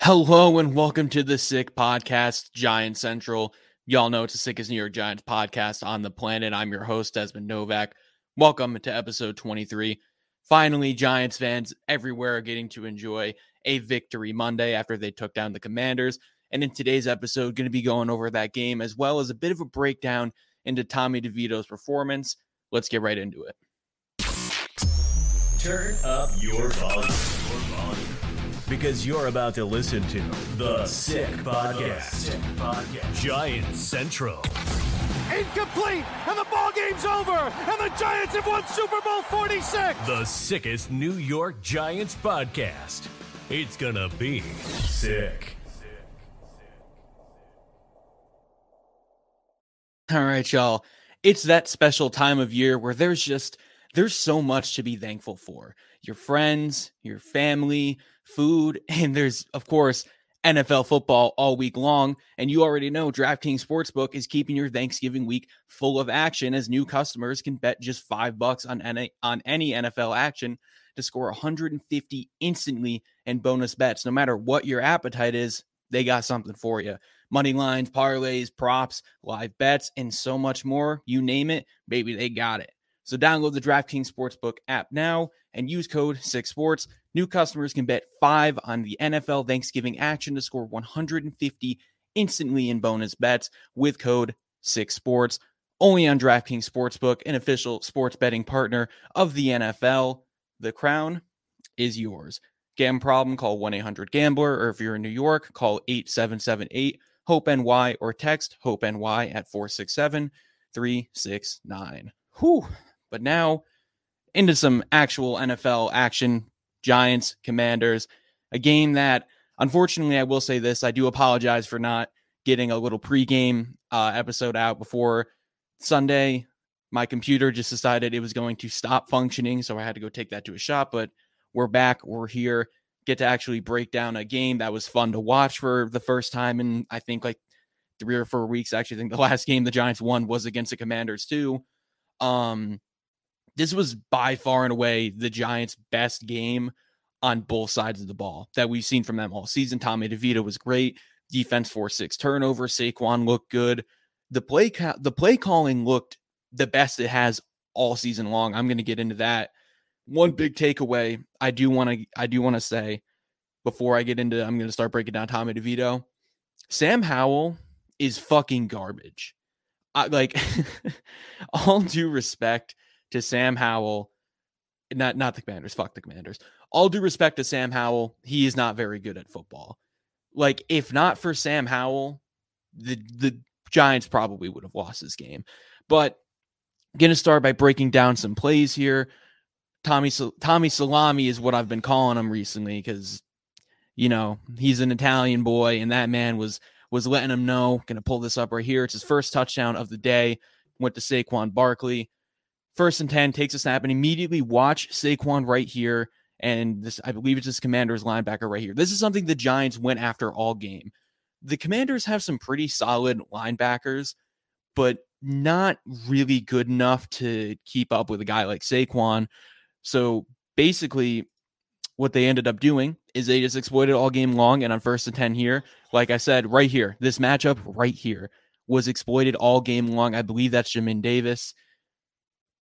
Hello and welcome to the Sick Podcast, Giant Central. Y'all know it's the sickest New York Giants podcast on the planet. I'm your host, Desmond Novak. Welcome to episode 23. Finally, Giants fans everywhere are getting to enjoy a victory Monday after they took down the Commanders. And in today's episode, going to be going over that game as well as a bit of a breakdown into Tommy DeVito's performance. Let's get right into it. Turn up your volume. Because you're about to listen to The Sick Podcast. Sick Podcast. Giant Central. Incomplete, and the ball game's over, and the Giants have won Super Bowl 46. The sickest New York Giants podcast. It's gonna be sick. All right, y'all. It's that special time of year where there's just there's so much to be thankful for. Your friends, your family, food, and there's of course NFL football all week long. And you already know DraftKings Sportsbook is keeping your Thanksgiving week full of action as new customers can bet just five bucks on any, on any NFL action to score 150 instantly in bonus bets. No matter what your appetite is, they got something for you. Money lines, parlays, props, live bets, and so much more. You name it, baby, they got it. So download the DraftKings Sportsbook app now and use code 6sports. New customers can bet 5 on the NFL Thanksgiving action to score 150 instantly in bonus bets with code 6sports. Only on DraftKings Sportsbook, an official sports betting partner of the NFL. The crown is yours. Gam problem, call 1 800 Gambler, or if you're in New York, call 8778 HOPE NY or text HOPE NY at 467 369. Whew. But now into some actual NFL action Giants, Commanders, a game that, unfortunately, I will say this I do apologize for not getting a little pregame uh, episode out before Sunday. My computer just decided it was going to stop functioning, so I had to go take that to a shop. But we're back, we're here, get to actually break down a game that was fun to watch for the first time in, I think, like three or four weeks. I actually think the last game the Giants won was against the Commanders, too. Um, this was by far and away the Giants' best game on both sides of the ball that we've seen from them all season. Tommy DeVito was great. Defense forced six turnovers. Saquon looked good. The play ca- the play calling looked the best it has all season long. I'm going to get into that. One big takeaway I do want to I do want to say before I get into I'm going to start breaking down Tommy DeVito. Sam Howell is fucking garbage. I, like all due respect to Sam Howell, not not the Commanders, fuck the Commanders. All due respect to Sam Howell, he is not very good at football. Like if not for Sam Howell, the the Giants probably would have lost this game. But I'm to start by breaking down some plays here. Tommy Tommy Salami is what I've been calling him recently because you know he's an Italian boy, and that man was was letting him know. Going to pull this up right here. It's his first touchdown of the day. Went to Saquon Barkley first and 10, takes a snap, and immediately watch Saquon right here. And this, I believe it's this commander's linebacker right here. This is something the Giants went after all game. The commanders have some pretty solid linebackers, but not really good enough to keep up with a guy like Saquon. So basically, what they ended up doing is they just exploited all game long. And on first and 10 here, like I said, right here, this matchup right here was exploited all game long. I believe that's Jamin Davis.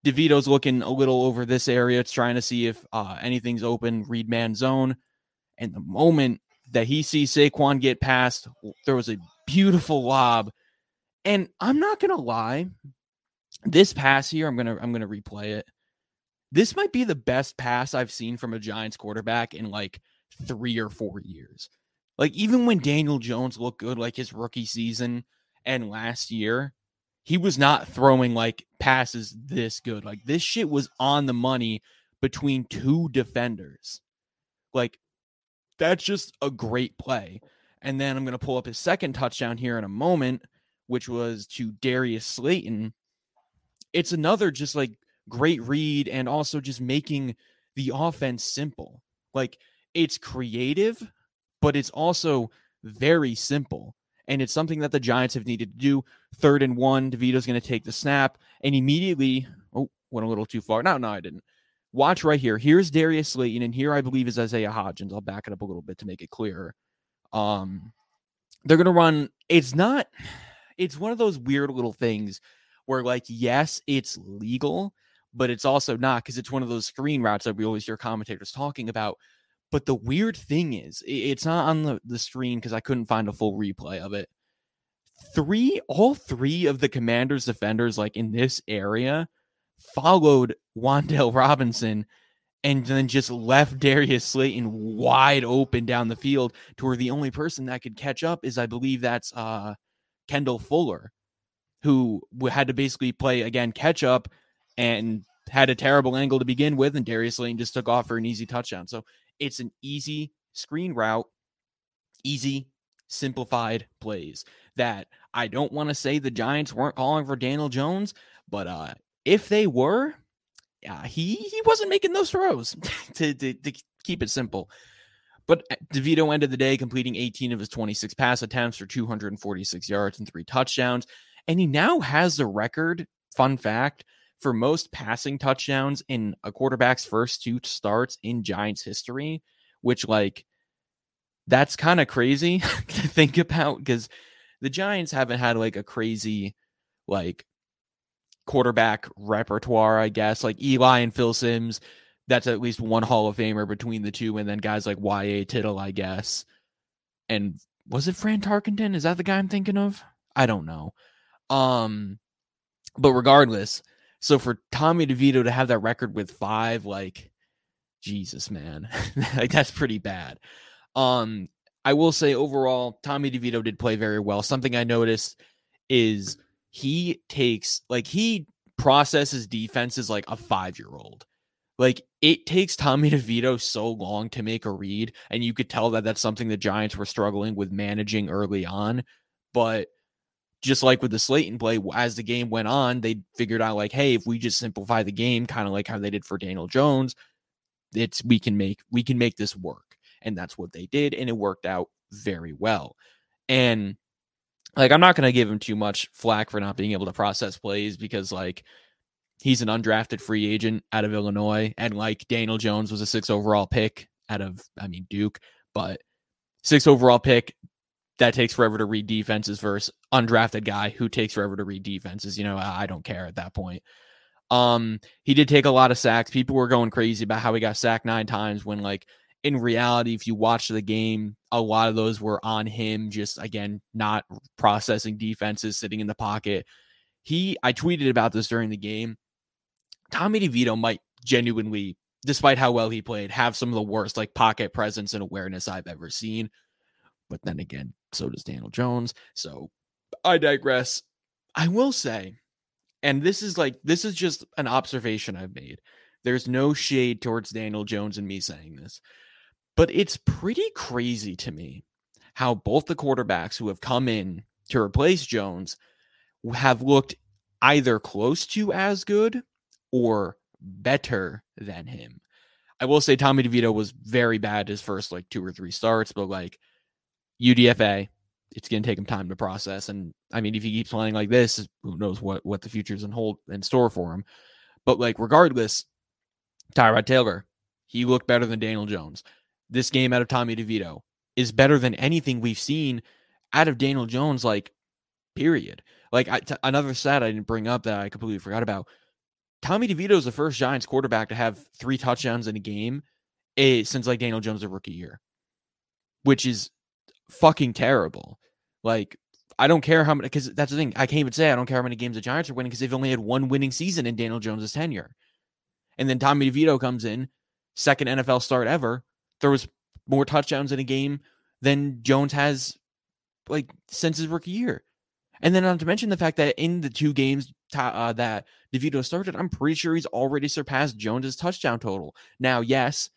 DeVito's looking a little over this area. Trying to see if uh, anything's open, read man zone. And the moment that he sees Saquon get past, there was a beautiful lob. And I'm not gonna lie, this pass here, I'm gonna I'm gonna replay it. This might be the best pass I've seen from a Giants quarterback in like three or four years. Like even when Daniel Jones looked good, like his rookie season and last year, he was not throwing like passes this good. Like this shit was on the money between two defenders. Like that's just a great play. And then I'm going to pull up his second touchdown here in a moment, which was to Darius Slayton. It's another just like great read and also just making the offense simple. Like it's creative, but it's also very simple and it's something that the Giants have needed to do. Third and one, DeVito's going to take the snap and immediately, oh, went a little too far. No, no, I didn't. Watch right here. Here's Darius Slayton, and here I believe is Isaiah Hodgins. I'll back it up a little bit to make it clearer. Um, they're gonna run. It's not. It's one of those weird little things where, like, yes, it's legal, but it's also not because it's one of those screen routes that we always hear commentators talking about. But the weird thing is, it's not on the, the screen because I couldn't find a full replay of it. Three, all three of the commander's defenders, like in this area, followed Wan'Dale Robinson and then just left Darius Slayton wide open down the field to where the only person that could catch up is, I believe, that's uh, Kendall Fuller, who had to basically play again catch up and had a terrible angle to begin with, and Darius Slayton just took off for an easy touchdown. So it's an easy screen route, easy, simplified plays that I don't want to say the Giants weren't calling for Daniel Jones, but uh, if they were, uh, he he wasn't making those throws to, to, to keep it simple. But uh, DeVito ended the day completing 18 of his 26 pass attempts for 246 yards and three touchdowns. And he now has the record, fun fact, for most passing touchdowns in a quarterback's first two starts in Giants history, which, like, that's kind of crazy to think about because the Giants haven't had like a crazy, like, quarterback repertoire, I guess. Like Eli and Phil Simms, that's at least one Hall of Famer between the two, and then guys like Y.A. Tittle, I guess. And was it Fran Tarkenton? Is that the guy I'm thinking of? I don't know. Um, but regardless, so for Tommy DeVito to have that record with five, like Jesus, man, like that's pretty bad. Um, I will say overall, Tommy DeVito did play very well. Something I noticed is he takes like he processes defenses like a five year old. Like it takes Tommy DeVito so long to make a read, and you could tell that that's something the Giants were struggling with managing early on. But just like with the Slayton play, as the game went on, they figured out like, hey, if we just simplify the game, kind of like how they did for Daniel Jones, it's we can make we can make this work, and that's what they did, and it worked out very well. And like I'm not to give him too much flack for not being able to process plays because like he's an undrafted free agent out of Illinois and like Daniel Jones was a 6 overall pick out of I mean Duke, but 6 overall pick that takes forever to read defenses versus undrafted guy who takes forever to read defenses, you know, I don't care at that point. Um he did take a lot of sacks. People were going crazy about how he got sacked 9 times when like in reality, if you watch the game, a lot of those were on him, just again, not processing defenses, sitting in the pocket. He, I tweeted about this during the game. Tommy DeVito might genuinely, despite how well he played, have some of the worst like pocket presence and awareness I've ever seen. But then again, so does Daniel Jones. So I digress. I will say, and this is like, this is just an observation I've made. There's no shade towards Daniel Jones and me saying this. But it's pretty crazy to me how both the quarterbacks who have come in to replace Jones have looked either close to as good or better than him. I will say Tommy DeVito was very bad his first like two or three starts, but like UDFA, it's gonna take him time to process. And I mean, if he keeps playing like this, who knows what what the future's in hold in store for him. But like regardless, Tyrod Taylor, he looked better than Daniel Jones this game out of Tommy DeVito is better than anything we've seen out of Daniel Jones, like, period. Like, I, t- another stat I didn't bring up that I completely forgot about. Tommy DeVito is the first Giants quarterback to have three touchdowns in a game eh, since, like, Daniel Jones' rookie year, which is fucking terrible. Like, I don't care how many, because that's the thing. I can't even say I don't care how many games the Giants are winning because they've only had one winning season in Daniel Jones' tenure. And then Tommy DeVito comes in, second NFL start ever, throws more touchdowns in a game than Jones has like since his rookie year. And then not to mention the fact that in the two games uh, that DeVito started, I'm pretty sure he's already surpassed Jones's touchdown total. Now, yes,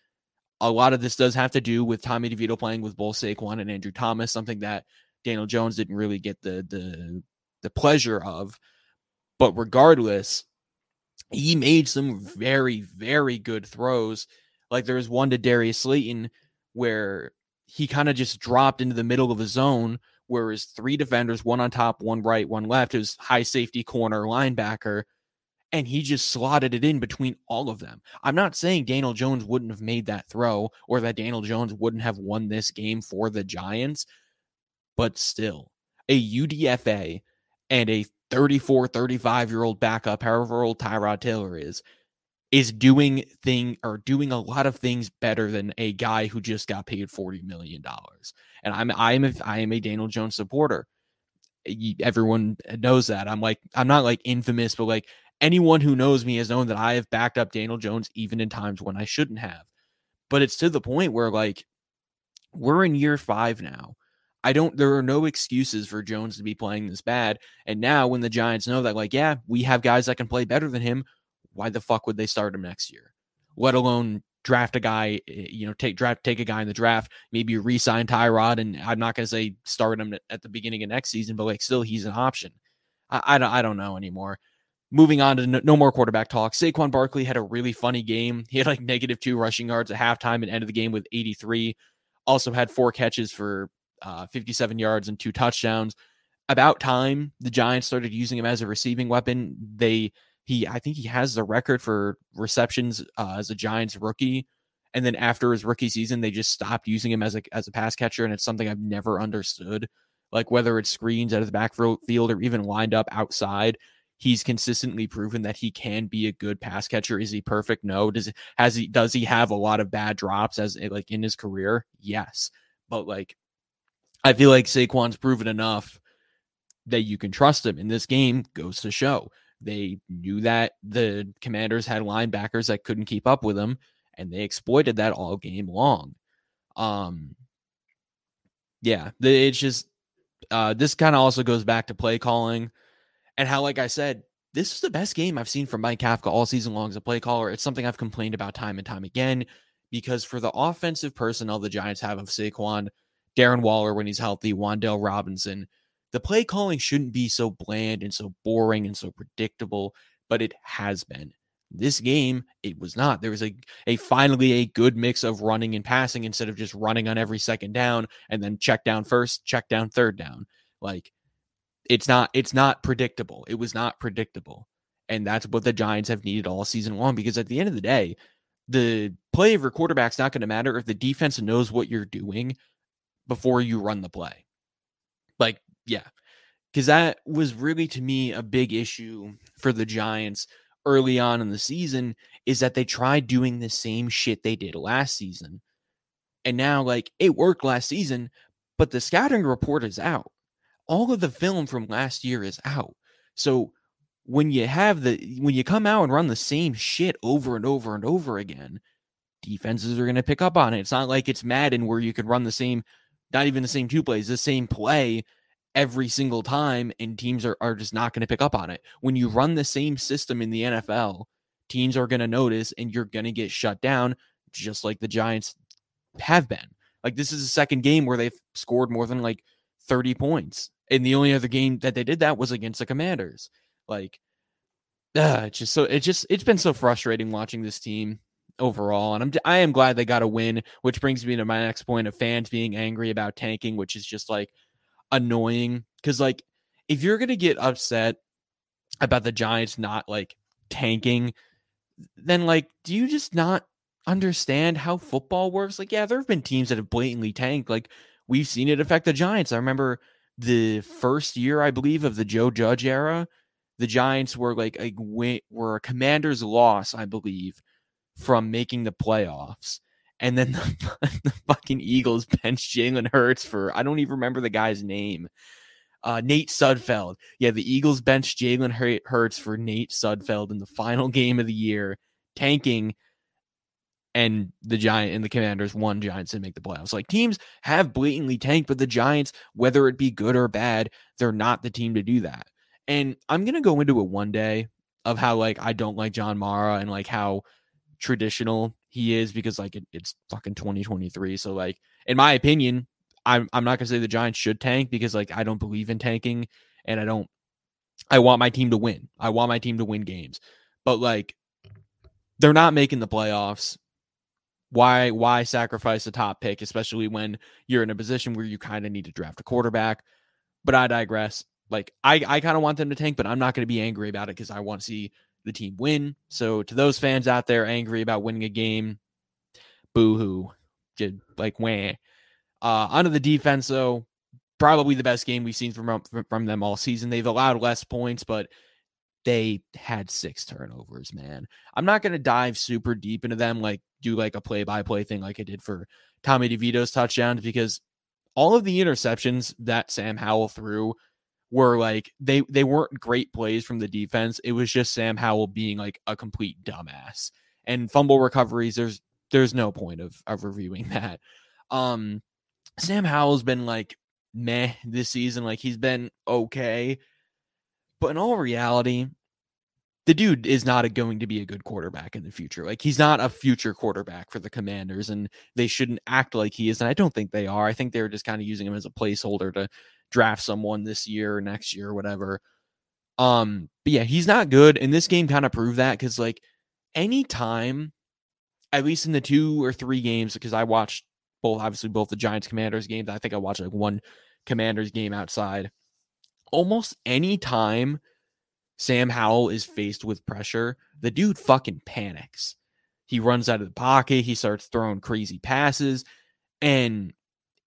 a lot of this does have to do with Tommy DeVito playing with both Saquon and Andrew Thomas, something that Daniel Jones didn't really get the the the pleasure of. But regardless, he made some very very good throws like there was one to Darius Slayton where he kind of just dropped into the middle of the zone where his three defenders, one on top, one right, one left, his high safety corner linebacker. And he just slotted it in between all of them. I'm not saying Daniel Jones wouldn't have made that throw or that Daniel Jones wouldn't have won this game for the Giants, but still, a UDFA and a 34, 35 year old backup, however old Tyrod Taylor is, is doing thing or doing a lot of things better than a guy who just got paid 40 million dollars. And I'm I'm a, I am a Daniel Jones supporter. Everyone knows that. I'm like I'm not like infamous, but like anyone who knows me has known that I have backed up Daniel Jones even in times when I shouldn't have. But it's to the point where like we're in year 5 now. I don't there are no excuses for Jones to be playing this bad. And now when the Giants know that like yeah, we have guys that can play better than him, why the fuck would they start him next year? Let alone draft a guy, eh, you know, take draft take a guy in the draft, maybe re-sign Tyrod, and I'm not gonna say start him at the beginning of next season, but like still he's an option. I, I don't I don't know anymore. Moving on to no, no, more quarterback talk. Saquon Barkley had a really funny game. He had like negative two rushing yards at halftime and ended the game with 83. Also had four catches for uh, 57 yards and two touchdowns. About time the Giants started using him as a receiving weapon. They he, I think he has the record for receptions uh, as a Giants rookie. And then after his rookie season, they just stopped using him as a as a pass catcher, and it's something I've never understood. Like whether it's screens out of the backfield or even lined up outside, he's consistently proven that he can be a good pass catcher. Is he perfect? No. Does has he does he have a lot of bad drops as like in his career? Yes. But like I feel like Saquon's proven enough that you can trust him. And this game goes to show. They knew that the commanders had linebackers that couldn't keep up with them, and they exploited that all game long. Um, yeah, it's just uh, this kind of also goes back to play calling and how, like I said, this is the best game I've seen from Mike Kafka all season long as a play caller. It's something I've complained about time and time again because for the offensive personnel the Giants have of Saquon, Darren Waller when he's healthy, Wan'Dale Robinson, the play calling shouldn't be so bland and so boring and so predictable, but it has been. This game, it was not. There was a, a finally a good mix of running and passing instead of just running on every second down and then check down first, check down third down. Like it's not it's not predictable. It was not predictable. And that's what the Giants have needed all season long because at the end of the day, the play of your quarterback's not going to matter if the defense knows what you're doing before you run the play. Like yeah. Because that was really, to me, a big issue for the Giants early on in the season is that they tried doing the same shit they did last season. And now, like, it worked last season, but the scouting report is out. All of the film from last year is out. So when you have the when you come out and run the same shit over and over and over again, defenses are going to pick up on it. It's not like it's Madden where you can run the same, not even the same two plays, the same play every single time and teams are, are just not going to pick up on it. When you run the same system in the NFL, teams are going to notice and you're going to get shut down just like the Giants have been. Like this is the second game where they've scored more than like 30 points. And the only other game that they did that was against the Commanders. Like uh, it's just so it just it's been so frustrating watching this team overall and I'm I am glad they got a win, which brings me to my next point of fans being angry about tanking, which is just like annoying because like if you're gonna get upset about the Giants not like tanking, then like do you just not understand how football works? Like, yeah, there have been teams that have blatantly tanked. Like we've seen it affect the Giants. I remember the first year, I believe, of the Joe Judge era, the Giants were like a were a commander's loss, I believe, from making the playoffs and then the, the fucking Eagles bench Jalen Hurts for I don't even remember the guy's name. Uh, Nate Sudfeld. Yeah, the Eagles bench Jalen Hurts for Nate Sudfeld in the final game of the year, tanking, and the Giant and the Commanders won Giants to make the playoffs. Like teams have blatantly tanked, but the Giants, whether it be good or bad, they're not the team to do that. And I'm gonna go into it one day of how like I don't like John Mara and like how traditional he is because like it, it's fucking 2023. So like in my opinion, I'm I'm not gonna say the Giants should tank because like I don't believe in tanking and I don't I want my team to win. I want my team to win games. But like they're not making the playoffs. Why why sacrifice a top pick, especially when you're in a position where you kind of need to draft a quarterback? But I digress. Like I, I kind of want them to tank, but I'm not going to be angry about it because I want to see the team win. So to those fans out there angry about winning a game, boo hoo, did like wah. Uh, onto the defense though, probably the best game we've seen from from them all season. They've allowed less points, but they had six turnovers. Man, I'm not going to dive super deep into them, like do like a play by play thing like I did for Tommy DeVito's touchdowns because all of the interceptions that Sam Howell threw were like they they weren't great plays from the defense. It was just Sam Howell being like a complete dumbass. And fumble recoveries, there's there's no point of of reviewing that. Um Sam Howell's been like meh this season. Like he's been okay. But in all reality, the dude is not going to be a good quarterback in the future. Like he's not a future quarterback for the Commanders, and they shouldn't act like he is. And I don't think they are. I think they're just kind of using him as a placeholder to draft someone this year or next year or whatever. Um, but yeah, he's not good. And this game kind of proved that because like anytime, at least in the two or three games, because I watched both obviously both the Giants Commanders games. I think I watched like one Commanders game outside. Almost any time Sam Howell is faced with pressure, the dude fucking panics. He runs out of the pocket, he starts throwing crazy passes, and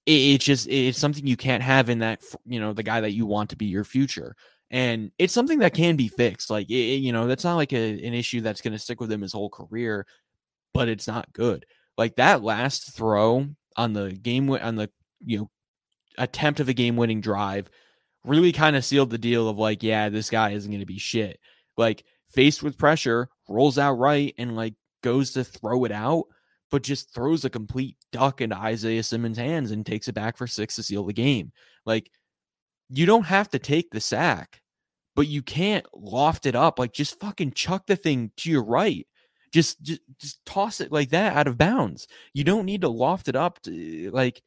it's just it's something you can't have in that you know the guy that you want to be your future and it's something that can be fixed like it, you know that's not like a, an issue that's going to stick with him his whole career but it's not good like that last throw on the game on the you know attempt of a game winning drive really kind of sealed the deal of like yeah this guy isn't going to be shit like faced with pressure rolls out right and like goes to throw it out but just throws a complete duck into Isaiah Simmons' hands and takes it back for six to seal the game. Like, you don't have to take the sack, but you can't loft it up. Like, just fucking chuck the thing to your right. Just, just, just toss it like that out of bounds. You don't need to loft it up. To, like,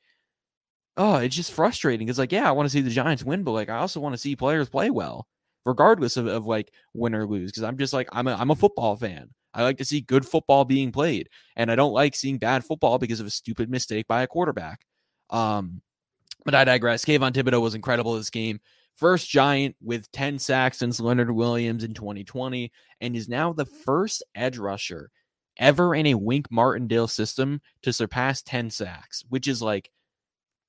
oh, it's just frustrating. It's like, yeah, I want to see the Giants win, but like, I also want to see players play well, regardless of, of like win or lose. Because I'm just like, I'm a, I'm a football fan. I like to see good football being played, and I don't like seeing bad football because of a stupid mistake by a quarterback. Um, but I digress. Kayvon Thibodeaux was incredible this game. First Giant with 10 sacks since Leonard Williams in 2020, and is now the first edge rusher ever in a Wink Martindale system to surpass 10 sacks, which is like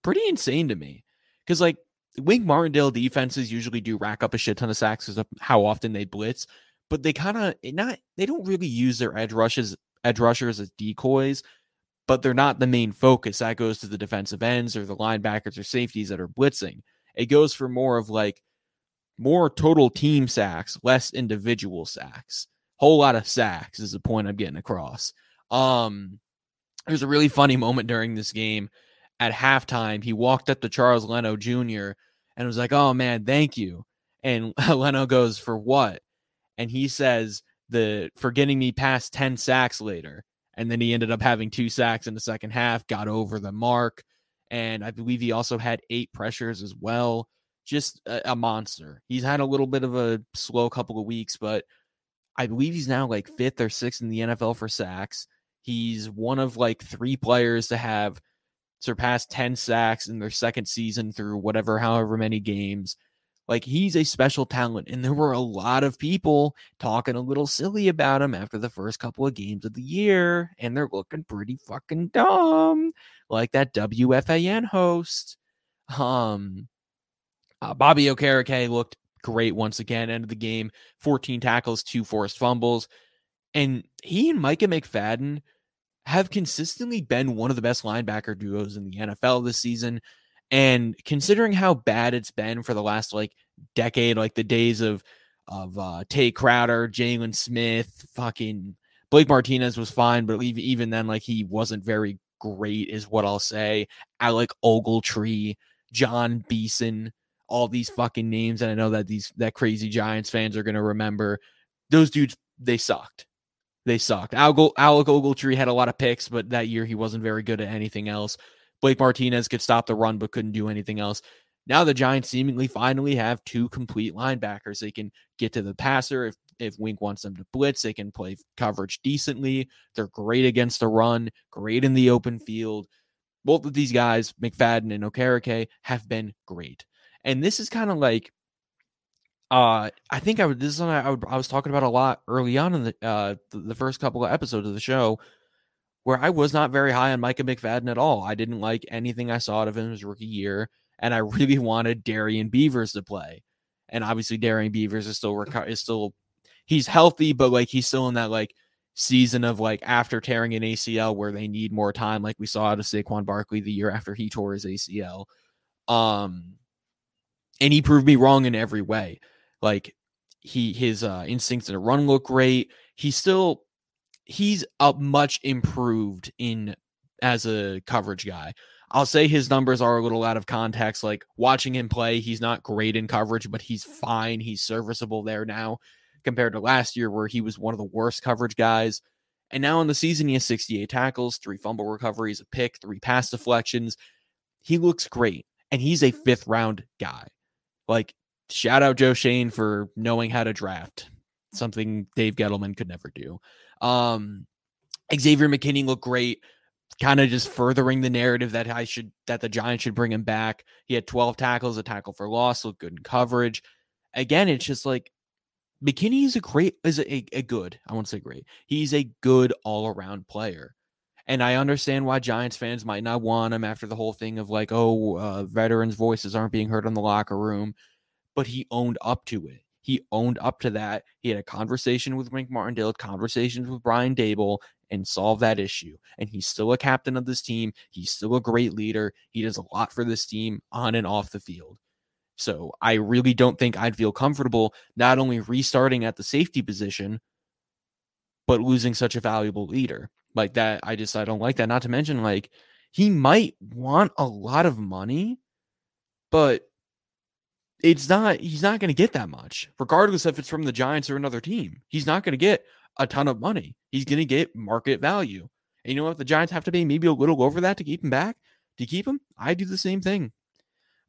pretty insane to me. Because like Wink Martindale defenses usually do rack up a shit ton of sacks because of how often they blitz but they kind of not they don't really use their edge rushes edge rushers as decoys, but they're not the main focus. That goes to the defensive ends or the linebackers or safeties that are blitzing. It goes for more of like more total team sacks, less individual sacks. Whole lot of sacks is the point I'm getting across. Um there's a really funny moment during this game at halftime. He walked up to Charles Leno Jr. and was like, "Oh man, thank you." And Leno goes, "For what?" and he says the for getting me past 10 sacks later. And then he ended up having two sacks in the second half, got over the mark. And I believe he also had eight pressures as well. Just a, a monster. He's had a little bit of a slow couple of weeks, but I believe he's now like fifth or sixth in the NFL for sacks. He's one of like three players to have surpassed 10 sacks in their second season through whatever, however many games. Like he's a special talent. And there were a lot of people talking a little silly about him after the first couple of games of the year. And they're looking pretty fucking dumb. Like that WFAN host. Um uh, Bobby Okereke looked great once again. End of the game, 14 tackles, two forced fumbles. And he and Micah McFadden have consistently been one of the best linebacker duos in the NFL this season. And considering how bad it's been for the last like decade, like the days of of uh Tae Crowder, Jaylon Smith, fucking Blake Martinez was fine, but even then, like he wasn't very great, is what I'll say. Alec Ogletree, Jon Beason, all these fucking names, and I know that these that crazy Giants fans are gonna remember. Those dudes, they sucked. They sucked. Alec Ogletree had a lot of picks, but that year he wasn't very good at anything else. Blake Martinez could stop the run but couldn't do anything else. Now the Giants seemingly finally have two complete linebackers. They can get to the passer if if Wink wants them to blitz, they can play coverage decently. They're great against the run, great in the open field. Both of these guys, McFadden and Okereke, have been great. And this is kind of like Uh, I think I would. This is something I, would, I was talking about a lot early on in the uh the, the first couple of episodes of the show, where I was not very high on Micah McFadden at all. I didn't like anything I saw out of him his rookie year, and I really wanted Darrian Beavers to play. And obviously, Darrian Beavers is still reco- is still he's healthy, but like he's still in that like season of like after tearing an ACL where they need more time, like we saw out of Saquon Barkley the year after he tore his ACL. Um, and he proved me wrong in every way. Like he his uh, instincts to run look great. He's still he's up much improved in as a coverage guy. I'll say his numbers are a little out of context. Like watching him play, he's not great in coverage, but he's fine. He's serviceable there now compared to last year where he was one of the worst coverage guys. And now in the season, he has 68 tackles, three fumble recoveries, a pick, three pass deflections. He looks great. And he's a fifth round guy. Like, shout out Joe Schoen for knowing how to draft, something Dave Gettleman could never do. Um, Xavier McKinney looked great, kind of just furthering the narrative that I should that the Giants should bring him back. He had 12 tackles, a tackle for loss, looked good in coverage. Again, it's just like McKinney is a great is a, a good, I won't say great. He's a good all-around player. And I understand why Giants fans might not want him after the whole thing of like, oh, uh, veterans' voices aren't being heard in the locker room. But he owned up to it. He owned up to that. He had a conversation with Wink Martindale, conversations with Brian Daboll, and solved that issue. And he's still a captain of this team. He's still a great leader. He does a lot for this team on and off the field. So I really don't think I'd feel comfortable not only restarting at the safety position, but losing such a valuable leader like that. I just I don't like that. Not to mention like he might want a lot of money, but it's not he's not going to get that much regardless if it's from the Giants or another team. He's not going to get a ton of money. He's going to get market value. And you know what? The Giants have to pay maybe a little over that to keep him back. To keep him, I do the same thing.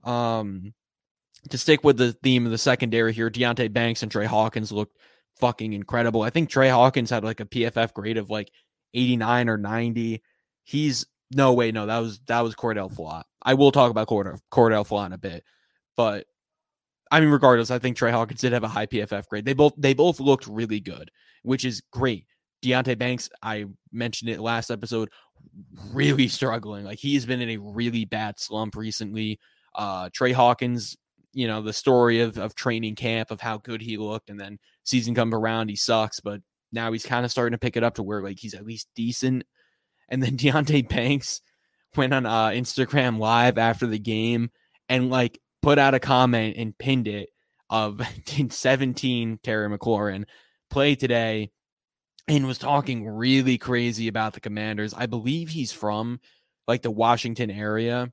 Um, to stick with the theme of the secondary here, Deonte Banks and Tre Hawkins looked fucking incredible. I think Tre Hawkins had like a PFF grade of like 89 or 90. He's no way, no, that was that was Cor'Dale Flott. I will talk about Cor'Dale, Cor'Dale Flott in a bit, but I mean, regardless, I think Tre Hawkins did have a high PFF grade. They both they both looked really good, which is great. Deonte Banks, I mentioned it last episode, really struggling. Like he's been in a really bad slump recently. Uh Tre Hawkins you know the story of of training camp of how good he looked, and then season comes around, he sucks, but now he's kind of starting to pick it up to where like he's at least decent. And then Deonte Banks went on uh, Instagram live after the game and like put out a comment and pinned it of 17 Terry McLaurin play today and was talking really crazy about the commanders. I believe he's from like the Washington area.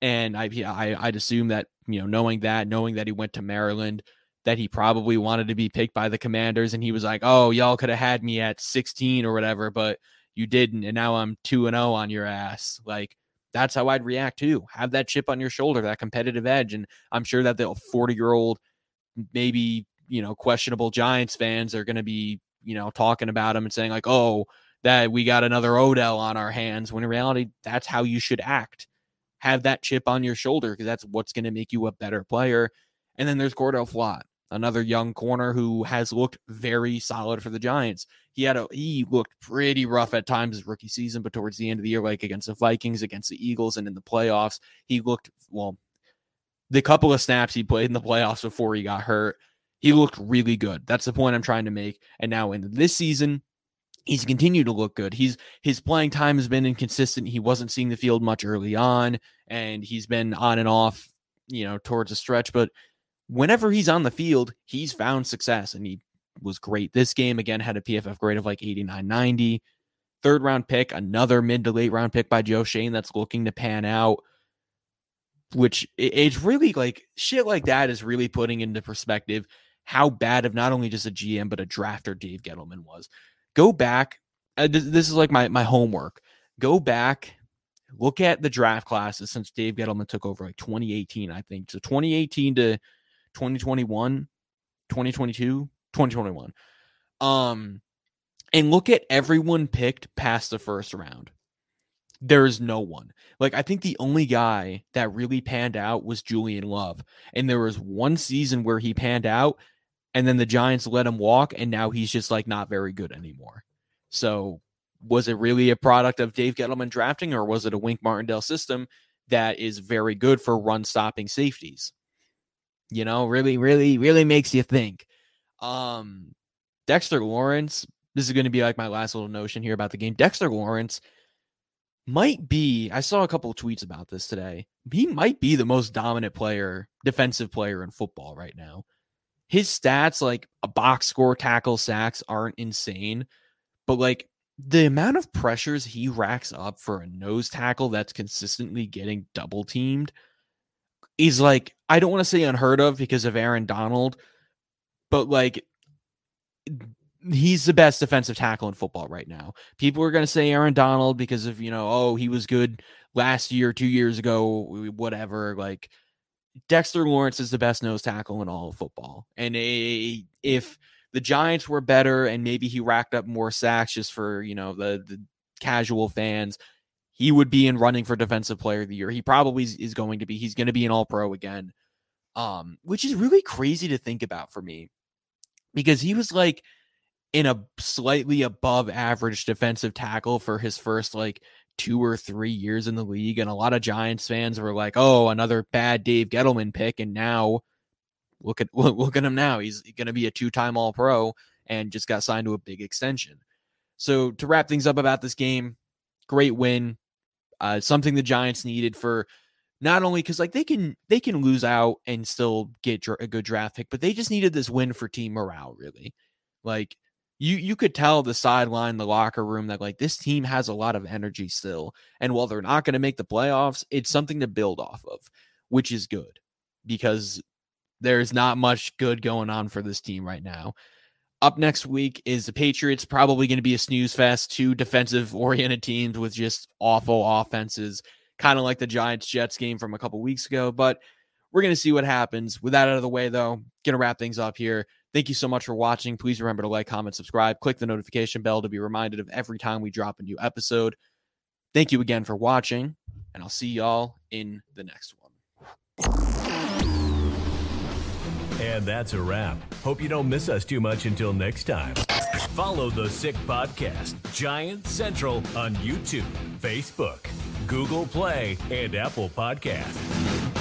And I, I I'd assume that you know, knowing that, knowing that he went to Maryland, that he probably wanted to be picked by the commanders. And he was like, oh, y'all could have had me at 16 or whatever, but you didn't. And now I'm 2 and 0 on your ass. Like, that's how I'd react too. Have that chip on your shoulder, that competitive edge. And I'm sure that the 40 year old, maybe, you know, questionable Giants fans are going to be, you know, talking about him and saying, like, oh, that we got another Odell on our hands. When in reality, that's how you should act have that chip on your shoulder because that's what's going to make you a better player. And then there's Cor'Dale Flott, another young corner who has looked very solid for the Giants. He had a he looked pretty rough at times his rookie season, but towards the end of the year, like against the Vikings, against the Eagles, and in the playoffs, he looked well. The couple of snaps he played in the playoffs before he got hurt, he looked really good. That's the point I'm trying to make. And now in this season, he's continued to look good. He's his playing time has been inconsistent. He wasn't seeing the field much early on, and he's been on and off, you know, towards a stretch. But whenever he's on the field, he's found success, and he was great. This game again had a PFF grade of like 89, 90. Third round pick, another mid to late round pick by Joe Schoen that's looking to pan out. Which it's really like shit like that is really putting into perspective how bad of not only just a GM but a drafter Dave Gettleman was go back. Uh, this, this is like my my homework. Go back, look at the draft classes since Dave Gettleman took over, like 2018, I think. So 2018 to 2021, 2022, 2021. Um, and look at everyone picked past the first round. there's no one. Like I think the only guy that really panned out was Julian Love. And there was one season where he panned out and then the Giants let him walk and now he's just like not very good anymore. So was it really a product of Dave Gettleman drafting or was it a Wink Martindale system that is very good for run stopping safeties? You know, really really really makes you think. Um Dexter Lawrence, this is going to be like my last little notion here about the game. Dexter Lawrence might be, I saw a couple tweets about this today. He might be the most dominant player, defensive player in football right now. His stats, like a box score, tackle, sacks, aren't insane, but like the amount of pressures he racks up for a nose tackle that's consistently getting double teamed is like, I don't want to say unheard of because of Aaron Donald, but like he's the best defensive tackle in football right now. People are going to say Aaron Donald because of, you know, oh, he was good last year, 2 years ago, whatever, like Dexter Lawrence is the best nose tackle in all of football. And a, if the Giants were better and maybe he racked up more sacks just for, you know, the the casual fans, he would be in running for defensive player of the year. He probably is going to be. He's going to be an all pro again. Um, which is really crazy to think about for me because he was like in a slightly above average defensive tackle for his first like two or three years in the league. And a lot of Giants fans were like, oh, another bad Dave Gettleman pick. And now look at look at him now. He's going to be a two time All Pro and just got signed to a big extension. So to wrap things up about this game, great win. Uh, something the Giants needed for not only because like they can they can lose out and still get a good draft pick, but they just needed this win for team morale. Really, like you you could tell the sideline, the locker room that like this team has a lot of energy still. And while they're not going to make the playoffs, it's something to build off of, which is good because there's not much good going on for this team right now. Up next week is the Patriots, probably going to be a snooze fest, two defensive oriented teams with just awful offenses, kind of like the Giants Jets game from a couple weeks ago. But we're going to see what happens. With that out of the way, though, going to wrap things up here. Thank you so much for watching. Please remember to like, comment, subscribe, click the notification bell to be reminded of every time we drop a new episode. Thank you again for watching, and I'll see y'all in the next one. And that's a wrap. Hope you don't miss us too much until next time. Follow the Sick Podcast, Giant Central on YouTube, Facebook, Google Play, and Apple Podcasts.